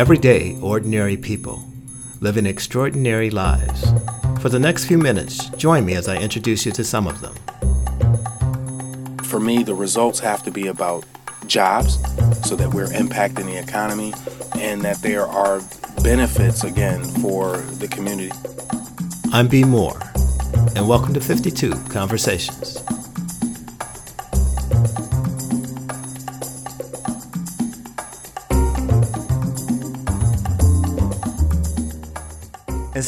Everyday, ordinary people living extraordinary lives. For the next few minutes, join me as I introduce you to some of them. For me, the results have to be about jobs so that we're impacting the economy and that there are benefits again for the community. I'm B. Moore, and welcome to 52 Conversations.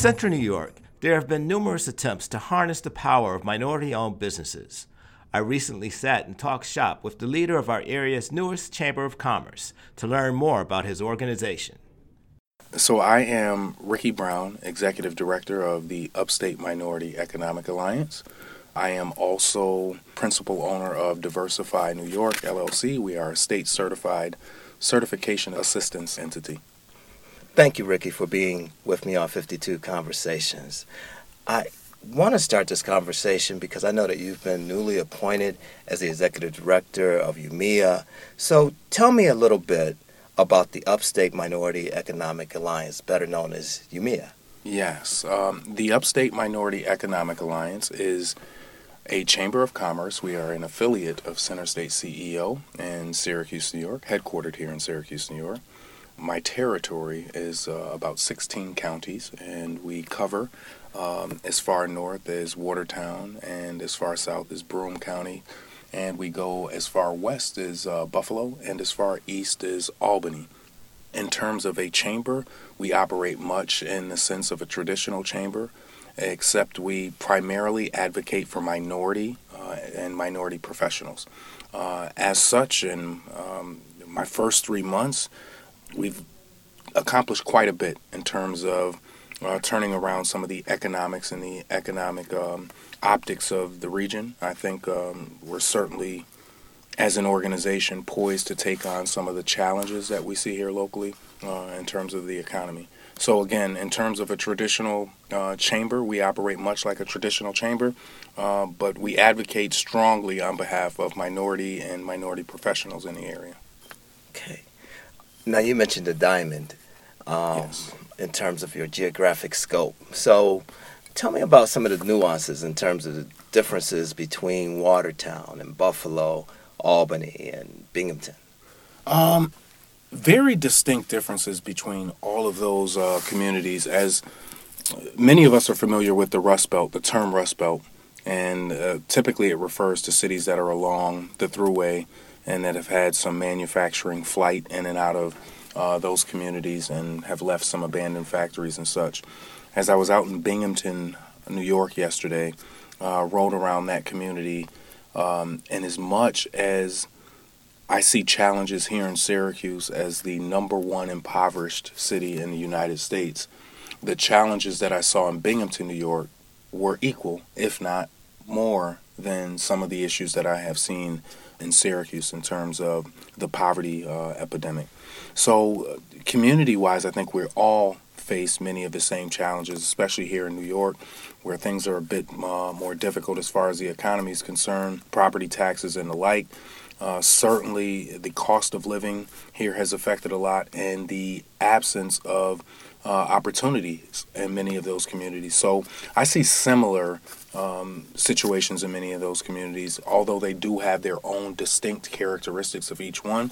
Central New York, there have been numerous attempts to harness the power of minority owned businesses. I recently sat and talked shop with the leader of our area's newest Chamber of Commerce to learn more about his organization. So, I am Ricky Brown, Executive Director of the Upstate Minority Economic Alliance. I am also principal owner of Diversify New York LLC. We are a state certified certification assistance entity. Thank you, Ricky, for being with me on 52 Conversations. I want to start this conversation because I know that you've been newly appointed as the executive director of UMEA. So tell me a little bit about the Upstate Minority Economic Alliance, better known as UMEA. Yes, um, the Upstate Minority Economic Alliance is a chamber of commerce. We are an affiliate of Center State CEO in Syracuse, New York, headquartered here in Syracuse, New York my territory is uh, about 16 counties, and we cover um, as far north as Watertown and as far south as Broome County, and we go as far west as uh, Buffalo and as far east as Albany. In terms of a chamber, we operate much in the sense of a traditional chamber, except we primarily advocate for minority uh, and minority professionals. Uh, as such, in um, my first three months, we've accomplished quite a bit in terms of uh, turning around some of the economics and the economic um, optics of the region. I think um, we're certainly, as an organization, poised to take on some of the challenges that we see here locally uh, in terms of the economy. So, again, in terms of a traditional uh, chamber, we operate much like a traditional chamber, uh, but we advocate strongly on behalf of minority and minority professionals in the area. Okay. Now you mentioned the diamond um, yes. in terms of your geographic scope. So tell me about some of the nuances in terms of the differences between Watertown and Buffalo, Albany, and Binghamton. Um, very distinct differences between all of those uh, communities. As many of us are familiar with the Rust Belt, the term Rust Belt, and uh, typically it refers to cities that are along the Thruway and that have had some manufacturing flight in and out of uh, those communities and have left some abandoned factories and such. As I was out in Binghamton, New York yesterday, uh, rode around that community, um, and as much as I see challenges here in Syracuse as the number one impoverished city in the United States, the challenges that I saw in Binghamton, New York were equal, if not more, than some of the issues that I have seen in Syracuse in terms of the poverty uh, epidemic. So, uh, community wise, I think we're all face many of the same challenges, especially here in New York, where things are a bit uh, more difficult as far as the economy is concerned, property taxes and the like. Uh, certainly, the cost of living here has affected a lot, and the absence of uh, opportunities in many of those communities. So, I see similar um, situations in many of those communities, although they do have their own distinct characteristics of each one.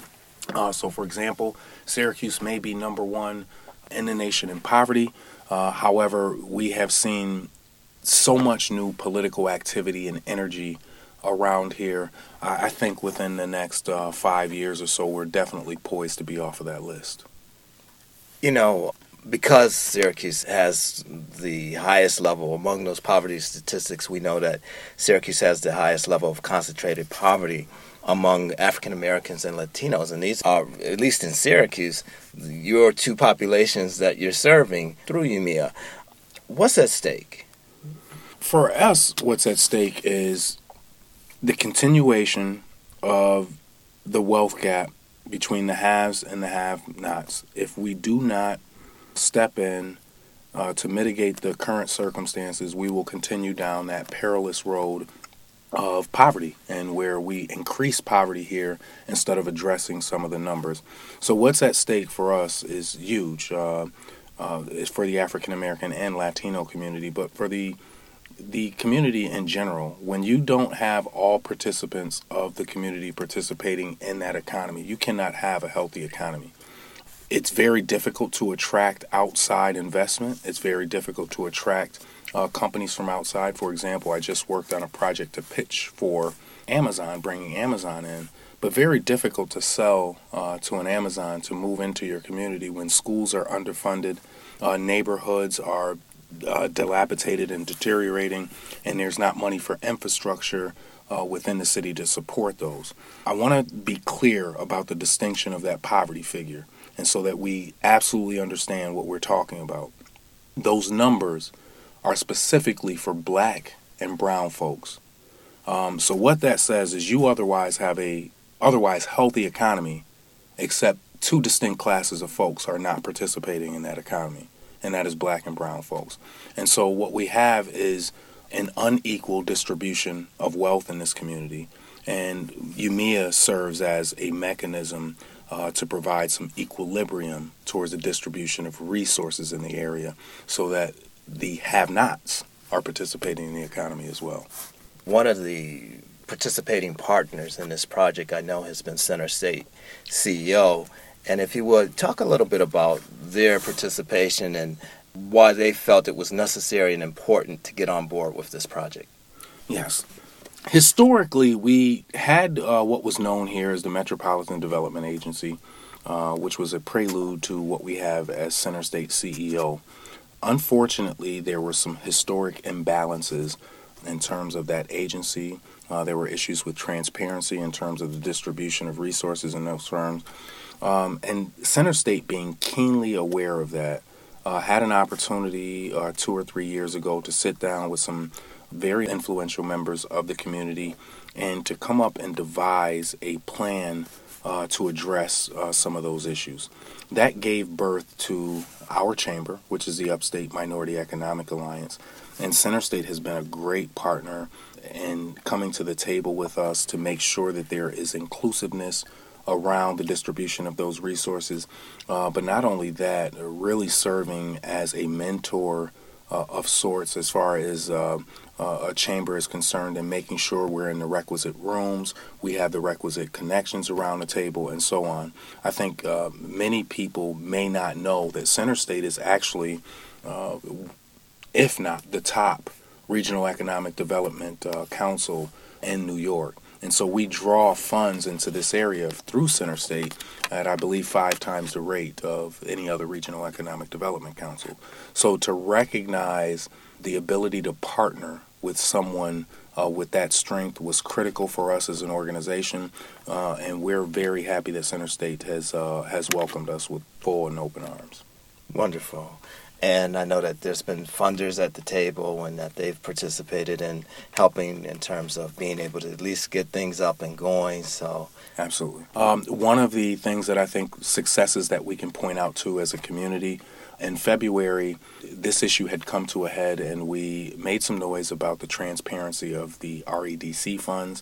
Uh, so, for example, Syracuse may be number one in the nation in poverty. Uh, however, we have seen so much new political activity and energy around here. I, I think within the next uh, five years or so, we're definitely poised to be off of that list. You know, because Syracuse has the highest level among those poverty statistics, we know that Syracuse has the highest level of concentrated poverty among African Americans and Latinos. And these are, at least in Syracuse, your two populations that you're serving through UMEA. What's at stake? For us, what's at stake is the continuation of the wealth gap between the haves and the have nots. If we do not step in uh, to mitigate the current circumstances, we will continue down that perilous road of poverty and where we increase poverty here instead of addressing some of the numbers. So, what's at stake for us is huge. Uh, uh, it's for the African American and Latino community, but for the the community in general, when you don't have all participants of the community participating in that economy, you cannot have a healthy economy. It's very difficult to attract outside investment. It's very difficult to attract uh, companies from outside. For example, I just worked on a project to pitch for Amazon, bringing Amazon in, but very difficult to sell uh, to an Amazon to move into your community when schools are underfunded, uh, neighborhoods are uh, dilapidated and deteriorating, and there's not money for infrastructure. Uh, within the city to support those. I want to be clear about the distinction of that poverty figure, and so that we absolutely understand what we're talking about. Those numbers are specifically for black and brown folks. Um, so what that says is you otherwise have a otherwise healthy economy, except two distinct classes of folks are not participating in that economy, and that is black and brown folks. And so what we have is an unequal distribution of wealth in this community, and UMEA serves as a mechanism uh, to provide some equilibrium towards the distribution of resources in the area so that the have-nots are participating in the economy as well. One of the participating partners in this project I know has been Center State CEO. And if you would talk a little bit about their participation and why they felt it was necessary and important to get on board with this project. Yes. Historically, we had uh, what was known here as the Metropolitan Development Agency, uh, which was a prelude to what we have as Center State CEO. Unfortunately, there were some historic imbalances in terms of that agency. Uh, there were issues with transparency in terms of the distribution of resources in those firms. Um, and Center State, being keenly aware of that, uh, had an opportunity uh, two or three years ago to sit down with some very influential members of the community and to come up and devise a plan uh, to address uh, some of those issues. That gave birth to our chamber, which is the Upstate Minority Economic Alliance. And Center State has been a great partner in coming to the table with us to make sure that there is inclusiveness around the distribution of those resources. Uh, but not only that, really serving as a mentor uh, of sorts as far as uh, uh, a chamber is concerned and making sure we're in the requisite rooms, we have the requisite connections around the table, and so on. I think uh, many people may not know that Center State is actually, uh, if not the top regional economic development council in New York. And so we draw funds into this area through Center State at, I believe, five times the rate of any other regional economic development council. So to recognize the ability to partner with someone uh, with that strength was critical for us as an organization, uh, and we're very happy that Center State has uh, has welcomed us with full and open arms. Wonderful. And I know that there's been funders at the table and that they've participated in helping in terms of being able to at least get things up and going. So absolutely, um, one of the things that I think successes that we can point out to as a community. In February, this issue had come to a head, and we made some noise about the transparency of the REDC funds.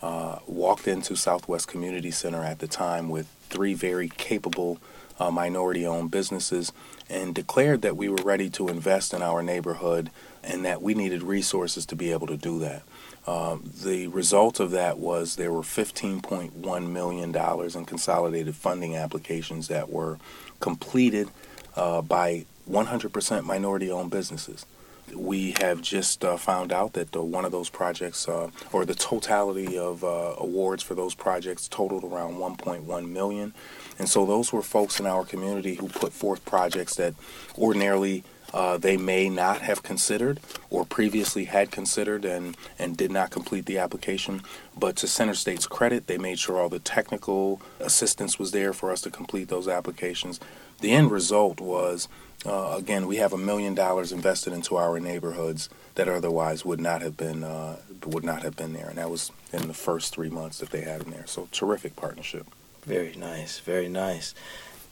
Uh, walked into Southwest Community Center at the time with three very capable uh, minority owned businesses and declared that we were ready to invest in our neighborhood and that we needed resources to be able to do that. Um, the result of that was there were $15.1 million in consolidated funding applications that were completed uh, by 100% minority owned businesses. We have just uh, found out that one of those projects, uh, or the totality of uh, awards for those projects, totaled around 1.1 million. And so those were folks in our community who put forth projects that ordinarily uh, they may not have considered or previously had considered and, and did not complete the application. But to Center State's credit, they made sure all the technical assistance was there for us to complete those applications. The end result was, uh, again, we have a million dollars invested into our neighborhoods that otherwise would not have been uh, would not have been there, and that was in the first three months that they had in there. So terrific partnership. Very nice, very nice.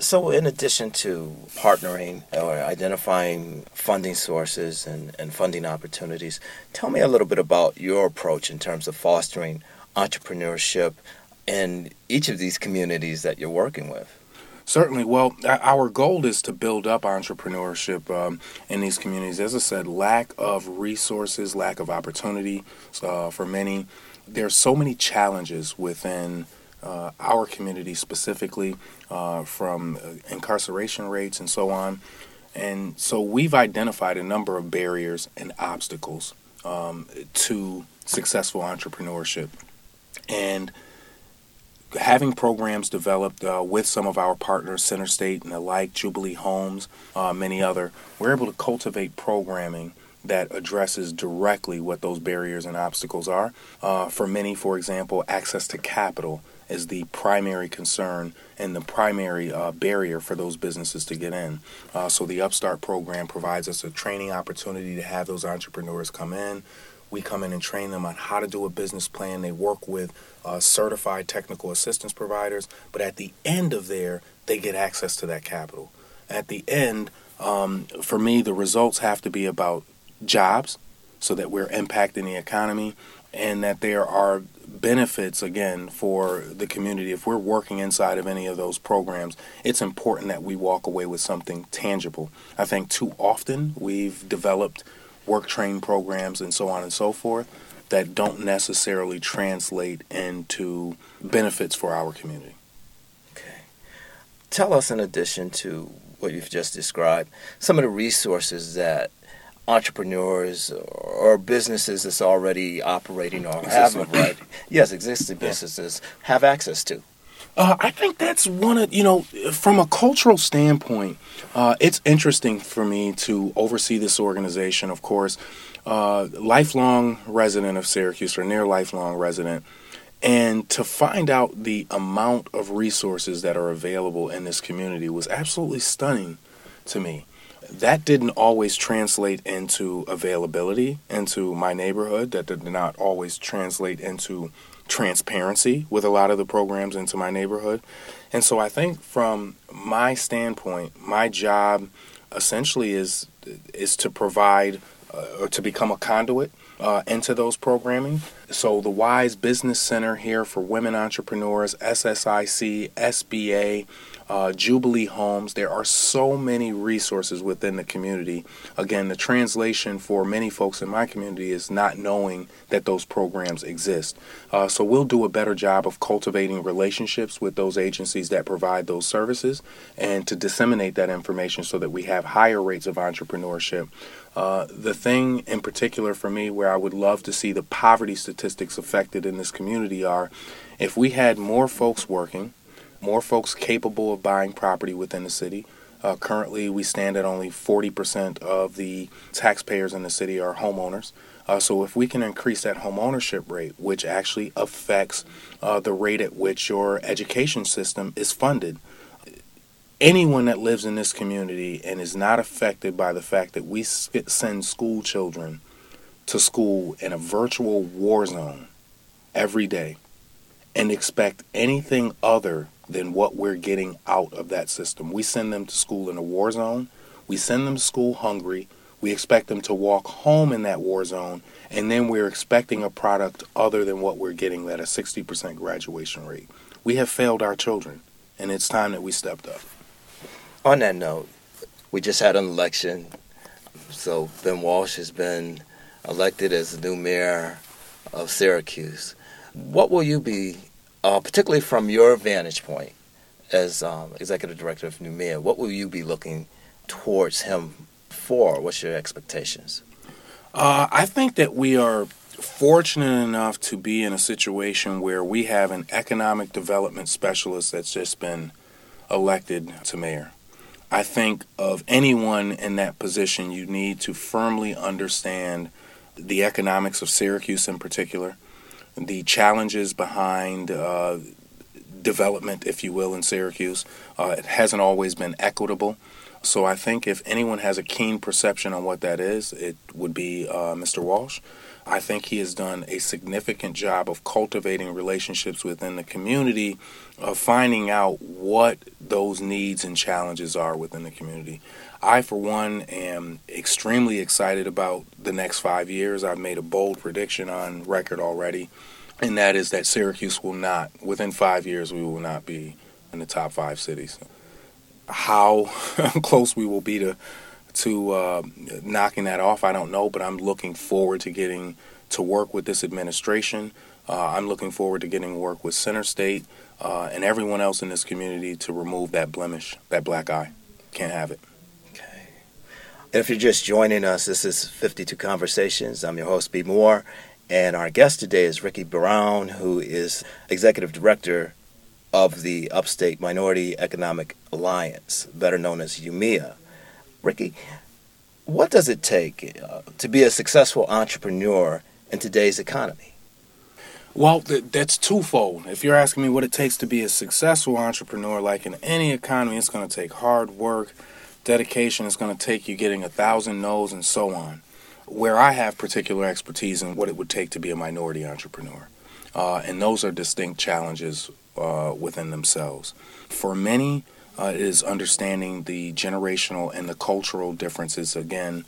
So, in addition to partnering or identifying funding sources and, and funding opportunities, tell me a little bit about your approach in terms of fostering entrepreneurship in each of these communities that you're working with. Certainly. Well, our goal is to build up entrepreneurship um, in these communities. As I said, lack of resources, lack of opportunity uh, for many. There are so many challenges within uh, our community specifically, uh, from uh, incarceration rates and so on. And so we've identified a number of barriers and obstacles um, to successful entrepreneurship. And having programs developed uh, with some of our partners, Center State and the like, Jubilee Homes, uh, many other, we're able to cultivate programming that addresses directly what those barriers and obstacles are. Uh, for many, for example, access to capital is the primary concern and the primary uh, barrier for those businesses to get in. Uh, so the Upstart program provides us a training opportunity to have those entrepreneurs come in. We come in and train them on how to do a business plan. They work with uh, certified technical assistance providers, but at the end of there, they get access to that capital. At the end, um, for me, the results have to be about jobs so that we're impacting the economy and that there are benefits again for the community. If we're working inside of any of those programs it's important that we walk away with something tangible. I think too often we've developed work train programs and so on and so forth that don't necessarily translate into benefits for our community. Okay. Tell us in addition to what you've just described some of the resources that entrepreneurs or businesses that's already operating or have right yes existing businesses have access to. Uh, I think that's one of you know from a cultural standpoint, uh, it's interesting for me to oversee this organization. Of course, uh, lifelong resident of Syracuse or near lifelong resident, and to find out the amount of resources that are available in this community was absolutely stunning to me that didn't always translate into availability into my neighborhood. That did not always translate into transparency with a lot of the programs into my neighborhood. And so I think from my standpoint, my job essentially is is to provide uh, or to become a conduit uh, into those programming. So the Wise Business Center here for women entrepreneurs, SSIC, SBA, uh, Jubilee Homes. There are so many resources within the community. Again, the translation for many folks in my community is not knowing that those programs exist. Uh, so we'll do a better job of cultivating relationships with those agencies that provide those services and to disseminate that information so that we have higher rates of entrepreneurship. Uh, the thing in particular for me where I would love to see the poverty statistics affected in this community are if we had more folks working, more folks capable of buying property within the city. Uh, currently, we stand at only 40% of the taxpayers in the city are homeowners. Uh, so, if we can increase that home ownership rate, which actually affects uh, the rate at which your education system is funded, anyone that lives in this community and is not affected by the fact that we send school children to school in a virtual war zone every day and expect anything other than what we're getting out of that system. We send them to school in a war zone. We send them to school hungry. We expect them to walk home in that war zone, and then we're expecting a product other than what we're getting at a 60% graduation rate. We have failed our children, and it's time that we stepped up. On that note, we just had an election, so Ben Walsh has been elected as the new mayor of Syracuse. What will you be uh, particularly from your vantage point as um, executive director of Mayor, what will you be looking towards him for? What's your expectations? Uh, I think that we are fortunate enough to be in a situation where we have an economic development specialist that's just been elected to mayor. I think of anyone in that position, you need to firmly understand the economics of Syracuse in particular the challenges behind uh, development, if you will, in Syracuse. Uh, it hasn't always been equitable. So I think if anyone has a keen perception on what that is, it would be uh, Mr. Walsh. I think he has done a significant job of cultivating relationships within the community, of finding out what those needs and challenges are within the community. I, for one, am extremely excited about the next five years. I've made a bold prediction on record already, and that is that Syracuse will not, within five years, we will not be in the top five cities. How close we will be to to uh, knocking that off, I don't know, but I'm looking forward to getting to work with this administration. Uh, I'm looking forward to getting work with Center State uh, and everyone else in this community to remove that blemish, that black eye. Can't have it. Okay. If you're just joining us, this is 52 Conversations. I'm your host, B. Moore, and our guest today is Ricky Brown, who is Executive Director of the Upstate Minority Economic Alliance, better known as UMEA. Ricky, what does it take uh, to be a successful entrepreneur in today's economy? Well, th- that's twofold. If you're asking me what it takes to be a successful entrepreneur, like in any economy, it's going to take hard work, dedication. It's going to take you getting a thousand no's and so on. Where I have particular expertise in what it would take to be a minority entrepreneur. Uh, and those are distinct challenges uh, within themselves. For many, uh, is understanding the generational and the cultural differences again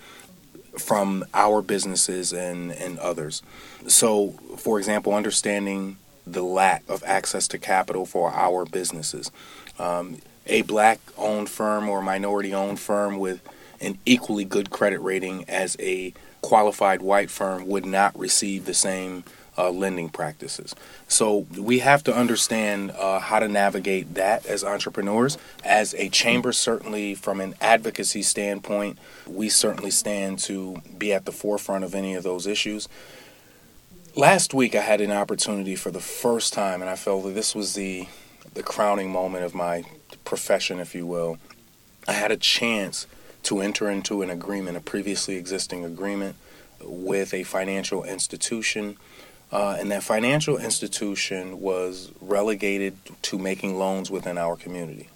from our businesses and, and others. So, for example, understanding the lack of access to capital for our businesses. Um, a black owned firm or minority owned firm with an equally good credit rating as a qualified white firm would not receive the same uh, lending practices. So we have to understand uh, how to navigate that as entrepreneurs. As a chamber, certainly from an advocacy standpoint, we certainly stand to be at the forefront of any of those issues. Last week, I had an opportunity for the first time, and I felt that this was the the crowning moment of my profession, if you will. I had a chance to enter into an agreement, a previously existing agreement, with a financial institution uh, and that financial institution was relegated to making loans within our community.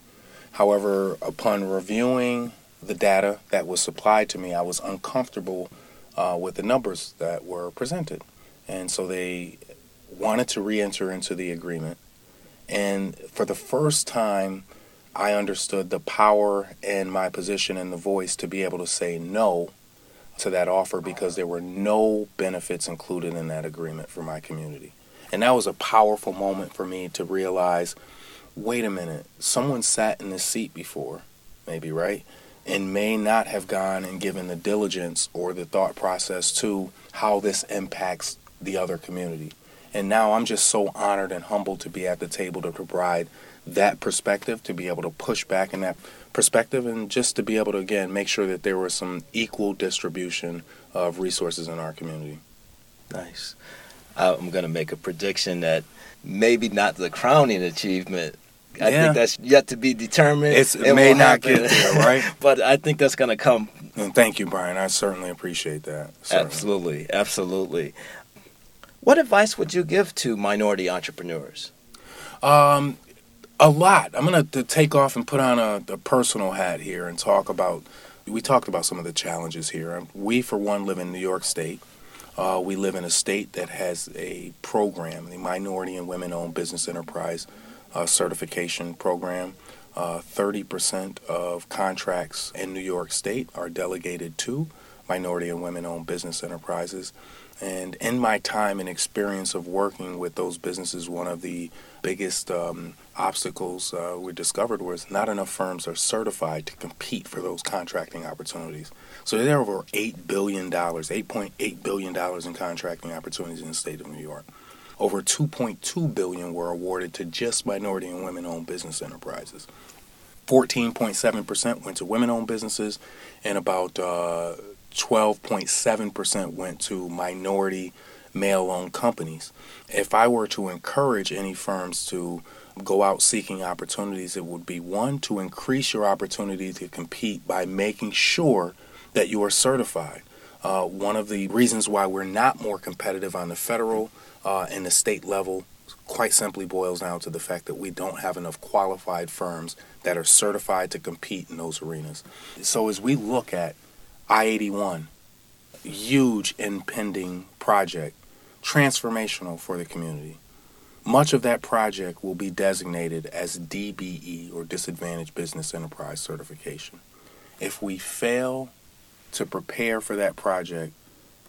However, upon reviewing the data that was supplied to me, I was uncomfortable uh, with the numbers that were presented. And so they wanted to re enter into the agreement. And for the first time, I understood the power and my position and the voice to be able to say no to that offer because there were no benefits included in that agreement for my community. And that was a powerful moment for me to realize wait a minute, someone sat in this seat before, maybe, right? And may not have gone and given the diligence or the thought process to how this impacts the other community. And now I'm just so honored and humbled to be at the table to provide that perspective, to be able to push back in that perspective and just to be able to again make sure that there was some equal distribution of resources in our community. Nice. I'm going to make a prediction that maybe not the crowning achievement. I Yeah. think that's yet to be determined. It's- it may won't not happen. get there, right? but I think that's going to come. And thank you, Brian. I certainly appreciate that. Certainly. Absolutely, absolutely. What advice would you give to minority entrepreneurs? Um, a lot. I'm gonna take off and put on a, a personal hat here and talk about. We talked about some of the challenges here. Um, We, for one, live in New York State. Uh, we live in a state that has a program, the Minority and Women-Owned Business Enterprise uh, Certification Program. Uh, 30% of contracts in New York State are delegated to minority and women-owned business enterprises. And in my time and experience of working with those businesses, one of the biggest um, obstacles uh, we discovered was not enough firms are certified to compete for those contracting opportunities. So there are over $8 billion, $8.8 billion in contracting opportunities in the state of New York. Over 2.2 billion were awarded to just minority and women-owned business enterprises. 14.7% went to women-owned businesses, and about uh, 12.7% went to minority male-owned companies. If I were to encourage any firms to go out seeking opportunities, it would be one to increase your opportunity to compete by making sure that you are certified. Uh, one of the reasons why we're not more competitive on the federal uh, and the state level quite simply boils down to the fact that we don't have enough qualified firms that are certified to compete in those arenas. So as we look at I 81, huge impending project, transformational for the community. Much of that project will be designated as DBE or Disadvantaged Business Enterprise Certification. If we fail to prepare for that project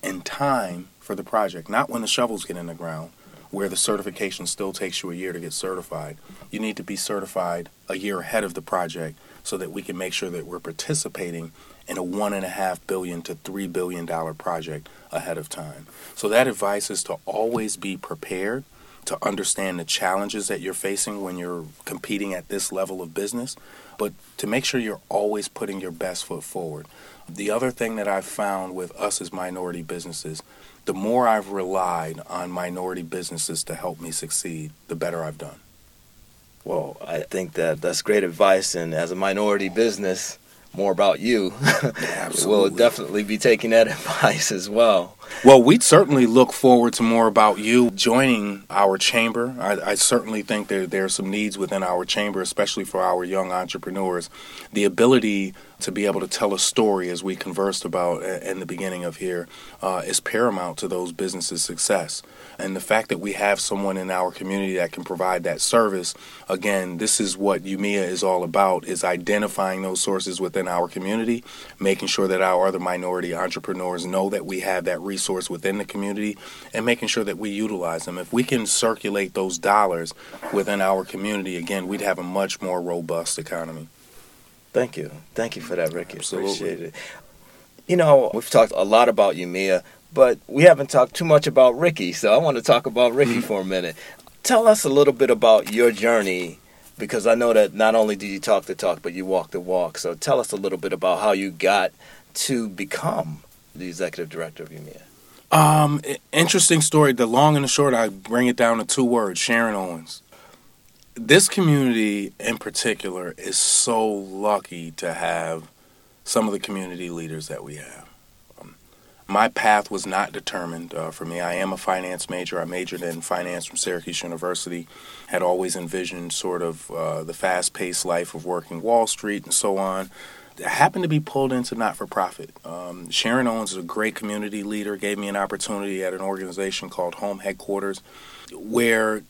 in time for the project, not when the shovels get in the ground, where the certification still takes you a year to get certified. You need to be certified a year ahead of the project so that we can make sure that we're participating in a one and a half billion to three billion dollar project ahead of time. So that advice is to always be prepared to understand the challenges that you're facing when you're competing at this level of business, but to make sure you're always putting your best foot forward. The other thing that I've found with us as minority businesses, the more I've relied on minority businesses to help me succeed, the better I've done. Well, I think that that's great advice, and as a minority business, more about you. we'll definitely be taking that advice as well. Well, we'd certainly look forward to more about you joining our chamber. I, I certainly think that there are some needs within our chamber, especially for our young entrepreneurs. The ability to be able to tell a story, as we conversed about in the beginning of here, uh, is paramount to those businesses' success. And the fact that we have someone in our community that can provide that service, again, this is what UMEA is all about, is identifying those sources within our community, making sure that our other minority entrepreneurs know that we have that resource within the community, and making sure that we utilize them. If we can circulate those dollars within our community, again, we'd have a much more robust economy. Thank you. Thank you for that, Ricky. Absolutely. Appreciate it. You know, we've talked a lot about UMEA, but we haven't talked too much about Ricky, so I want to talk about Ricky mm-hmm. for a minute. Tell us a little bit about your journey because I know that not only did you talk the talk, but you walk the walk. So tell us a little bit about how you got to become the executive director of UMEA. Um, interesting story. The long and the short, I bring it down to two words: Sharon Owens this community in particular is so lucky to have some of the community leaders that we have. Um, my path was not determined uh, for me. I am a finance major. I majored in finance from Syracuse University. Had always envisioned sort of uh, the fast-paced life of working Wall Street and so on. I happened to be pulled into not-for-profit. Um, Sharon Owens is a great community leader. Gave me an opportunity at an organization called Home Headquarters, where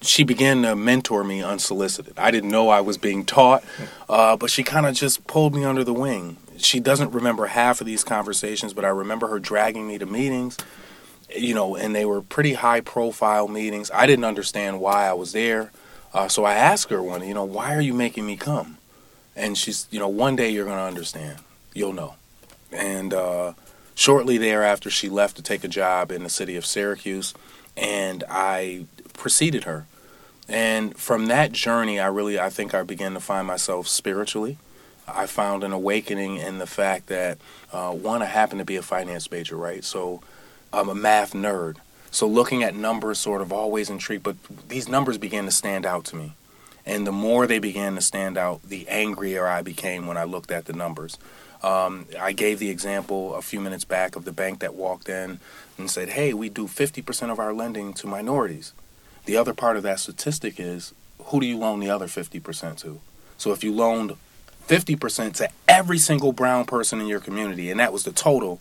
she began to mentor me unsolicited. I didn't know I was being taught, uh, but she kind of just pulled me under the wing. She doesn't remember half of these conversations, but I remember her dragging me to meetings, you know, and they were pretty high profile meetings. I didn't understand why I was there. Uh, so I asked her one, you know, why are you making me come? And she's, you know, one day you're going to understand. You'll know. And uh, shortly thereafter, she left to take a job in the city of Syracuse. And I preceded her. And from that journey, I really, I think I began to find myself spiritually. I found an awakening in the fact that, uh, one, I happen to be a finance major, right? So I'm a math nerd. So looking at numbers sort of always intrigued, but these numbers began to stand out to me. And the more they began to stand out, the angrier I became when I looked at the numbers. Um, I gave the example a few minutes back of the bank that walked in and said, hey, we do 50% of our lending to minorities. The other part of that statistic is who do you loan the other 50% to? So if you loaned 50% to every single brown person in your community, and that was the total,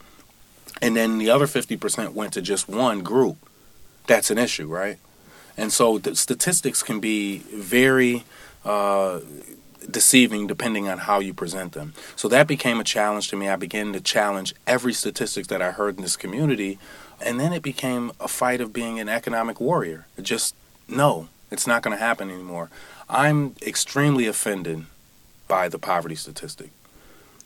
and then the other 50% went to just one group, that's an issue, right? And so the statistics can be very uh, deceiving depending on how you present them. So that became a challenge to me. I began to challenge every statistic that I heard in this community and then it became a fight of being an economic warrior. Just no, it's not going to happen anymore. I'm extremely offended by the poverty statistic.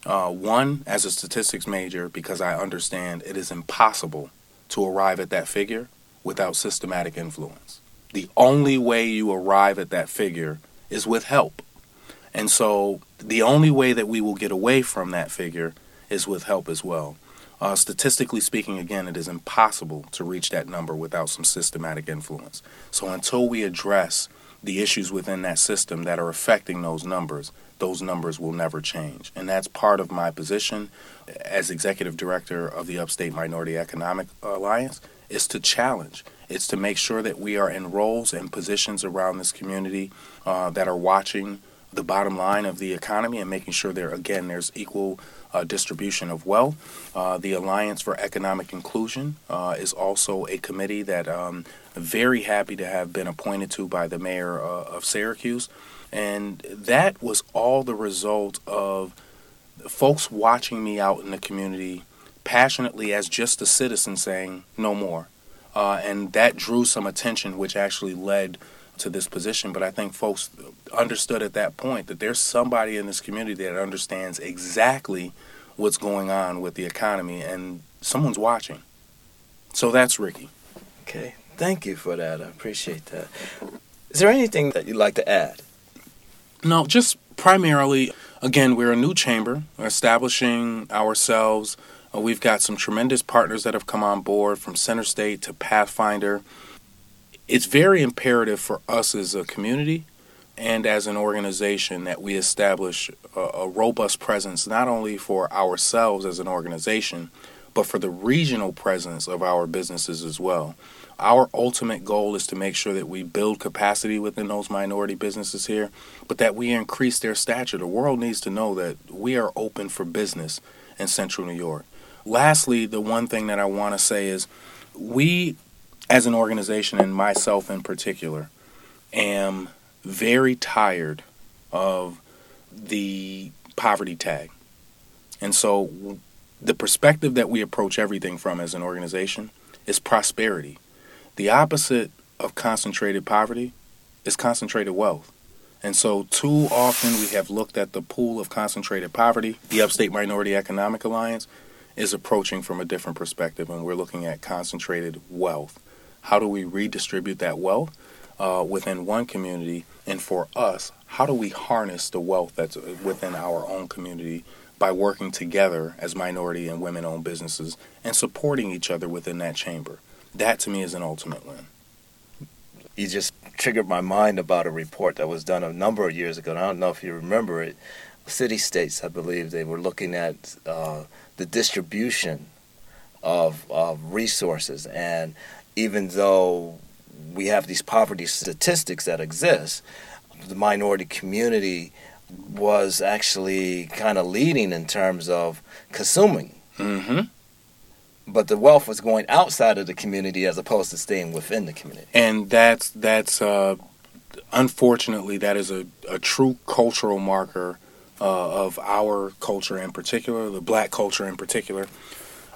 Uh, one, as a statistics major, because I understand it is impossible to arrive at that figure without systematic influence. The only way you arrive at that figure is with help. And so the only way that we will get away from that figure is with help as well. Uh, statistically speaking, again, it is impossible to reach that number without some systematic influence. So until we address the issues within that system that are affecting those numbers, those numbers will never change. And that's part of my position as executive director of the Upstate Minority Economic Alliance is to challenge. It's to make sure that we are in roles and positions around this community uh, that are watching the bottom line of the economy and making sure there again there's equal uh, distribution of wealth. Uh, the Alliance for Economic Inclusion uh, is also a committee that um, I'm very happy to have been appointed to by the mayor uh, of Syracuse. And that was all the result of folks watching me out in the community passionately as just a citizen saying, no more. Uh, and that drew some attention, which actually led to this position. But I think folks understood at that point that there's somebody in this community that understands exactly what's going on with the economy, and someone's watching. So that's Ricky. Okay, thank you for that. I appreciate that. Is there anything that you'd like to add? No, just primarily, again, we're a new chamber, establishing ourselves. Uh, we've got some tremendous partners that have come on board from Center State to Pathfinder. It's very imperative for us as a community and as an organization that we establish a, a robust presence not only for ourselves as an organization, but for the regional presence of our businesses as well. Our ultimate goal is to make sure that we build capacity within those minority businesses here, but that we increase their stature. The world needs to know that we are open for business in Central New York. Lastly, the one thing that I want to say is we, as an organization, and myself in particular, am very tired of the poverty tag. And so the perspective that we approach everything from as an organization is prosperity. The opposite of concentrated poverty is concentrated wealth. And so, too often, we have looked at the pool of concentrated poverty. The Upstate Minority Economic Alliance is approaching from a different perspective, and we're looking at concentrated wealth. How do we redistribute that wealth uh, within one community? And for us, how do we harness the wealth that's within our own community by working together as minority and women owned businesses and supporting each other within that chamber. That to me is an ultimate win. You just triggered my mind about a report that was done a number of years ago. I don't know if you remember it. City states, I believe, they were looking at uh, the distribution of, of resources. And even though we have these poverty statistics that exist, the minority community was actually kind of leading in terms of consuming. Mm-hmm. But the wealth was going outside of the community as opposed to staying within the community. And that's that's uh, unfortunately that is a, a true cultural marker uh, of our culture in particular, the black culture in particular.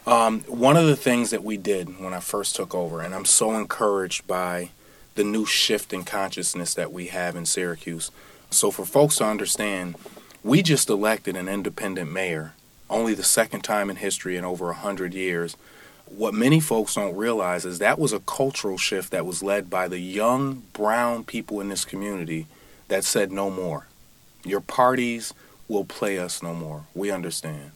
Um, one of the things that we did when I first took over, and I'm so encouraged by the new shift in consciousness that we have in Syracuse, so, for folks to understand, we just elected an independent mayor, only the second time in history in over 100 years. What many folks don't realize is that was a cultural shift that was led by the young brown people in this community that said no more. Your parties will play us no more. We understand.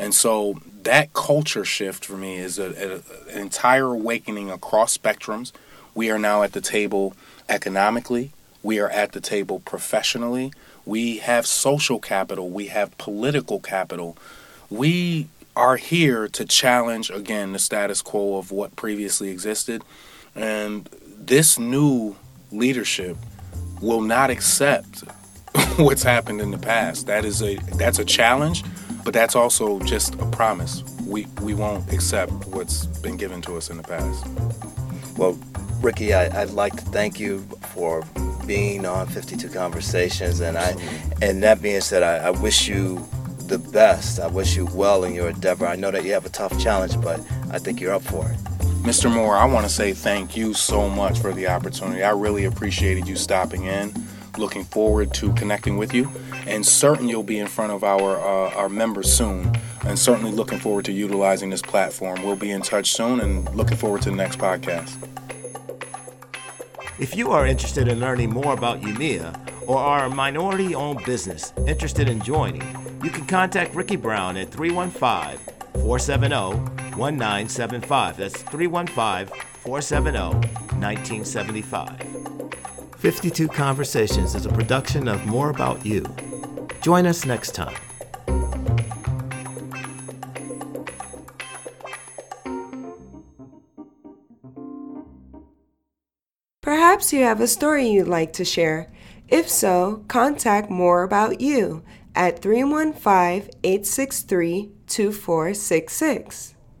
And so that culture shift for me is a, a, an entire awakening across spectrums. We are now at the table economically, we are at the table professionally. We have social capital. We have political capital. We are here to challenge, again, the status quo of what previously existed. And this new leadership will not accept what's happened in the past. That is a that's a challenge, but that's also just a promise. We we won't accept what's been given to us in the past. Well, Ricky, I, would like to thank you for being on 52 Conversations, and I, and that being said, I, I wish you the best. I wish you well in your endeavor. I know that you have a tough challenge, but I think you're up for it. Mr. Moore, I want to say thank you so much for the opportunity. I really appreciated you stopping in. Looking forward to connecting with you, and certain you'll be in front of our uh, our members soon. And certainly looking forward to utilizing this platform. We'll be in touch soon, and looking forward to the next podcast. If you are interested in learning more about UMEA or are a minority owned business interested in joining, you can contact Ricky Brown at 315 470 1975. That's 315 470 1975. 52 Conversations is a production of More About You. Join us next time. Perhaps you have a story you'd like to share. If so, contact More About You at 315 863 2466.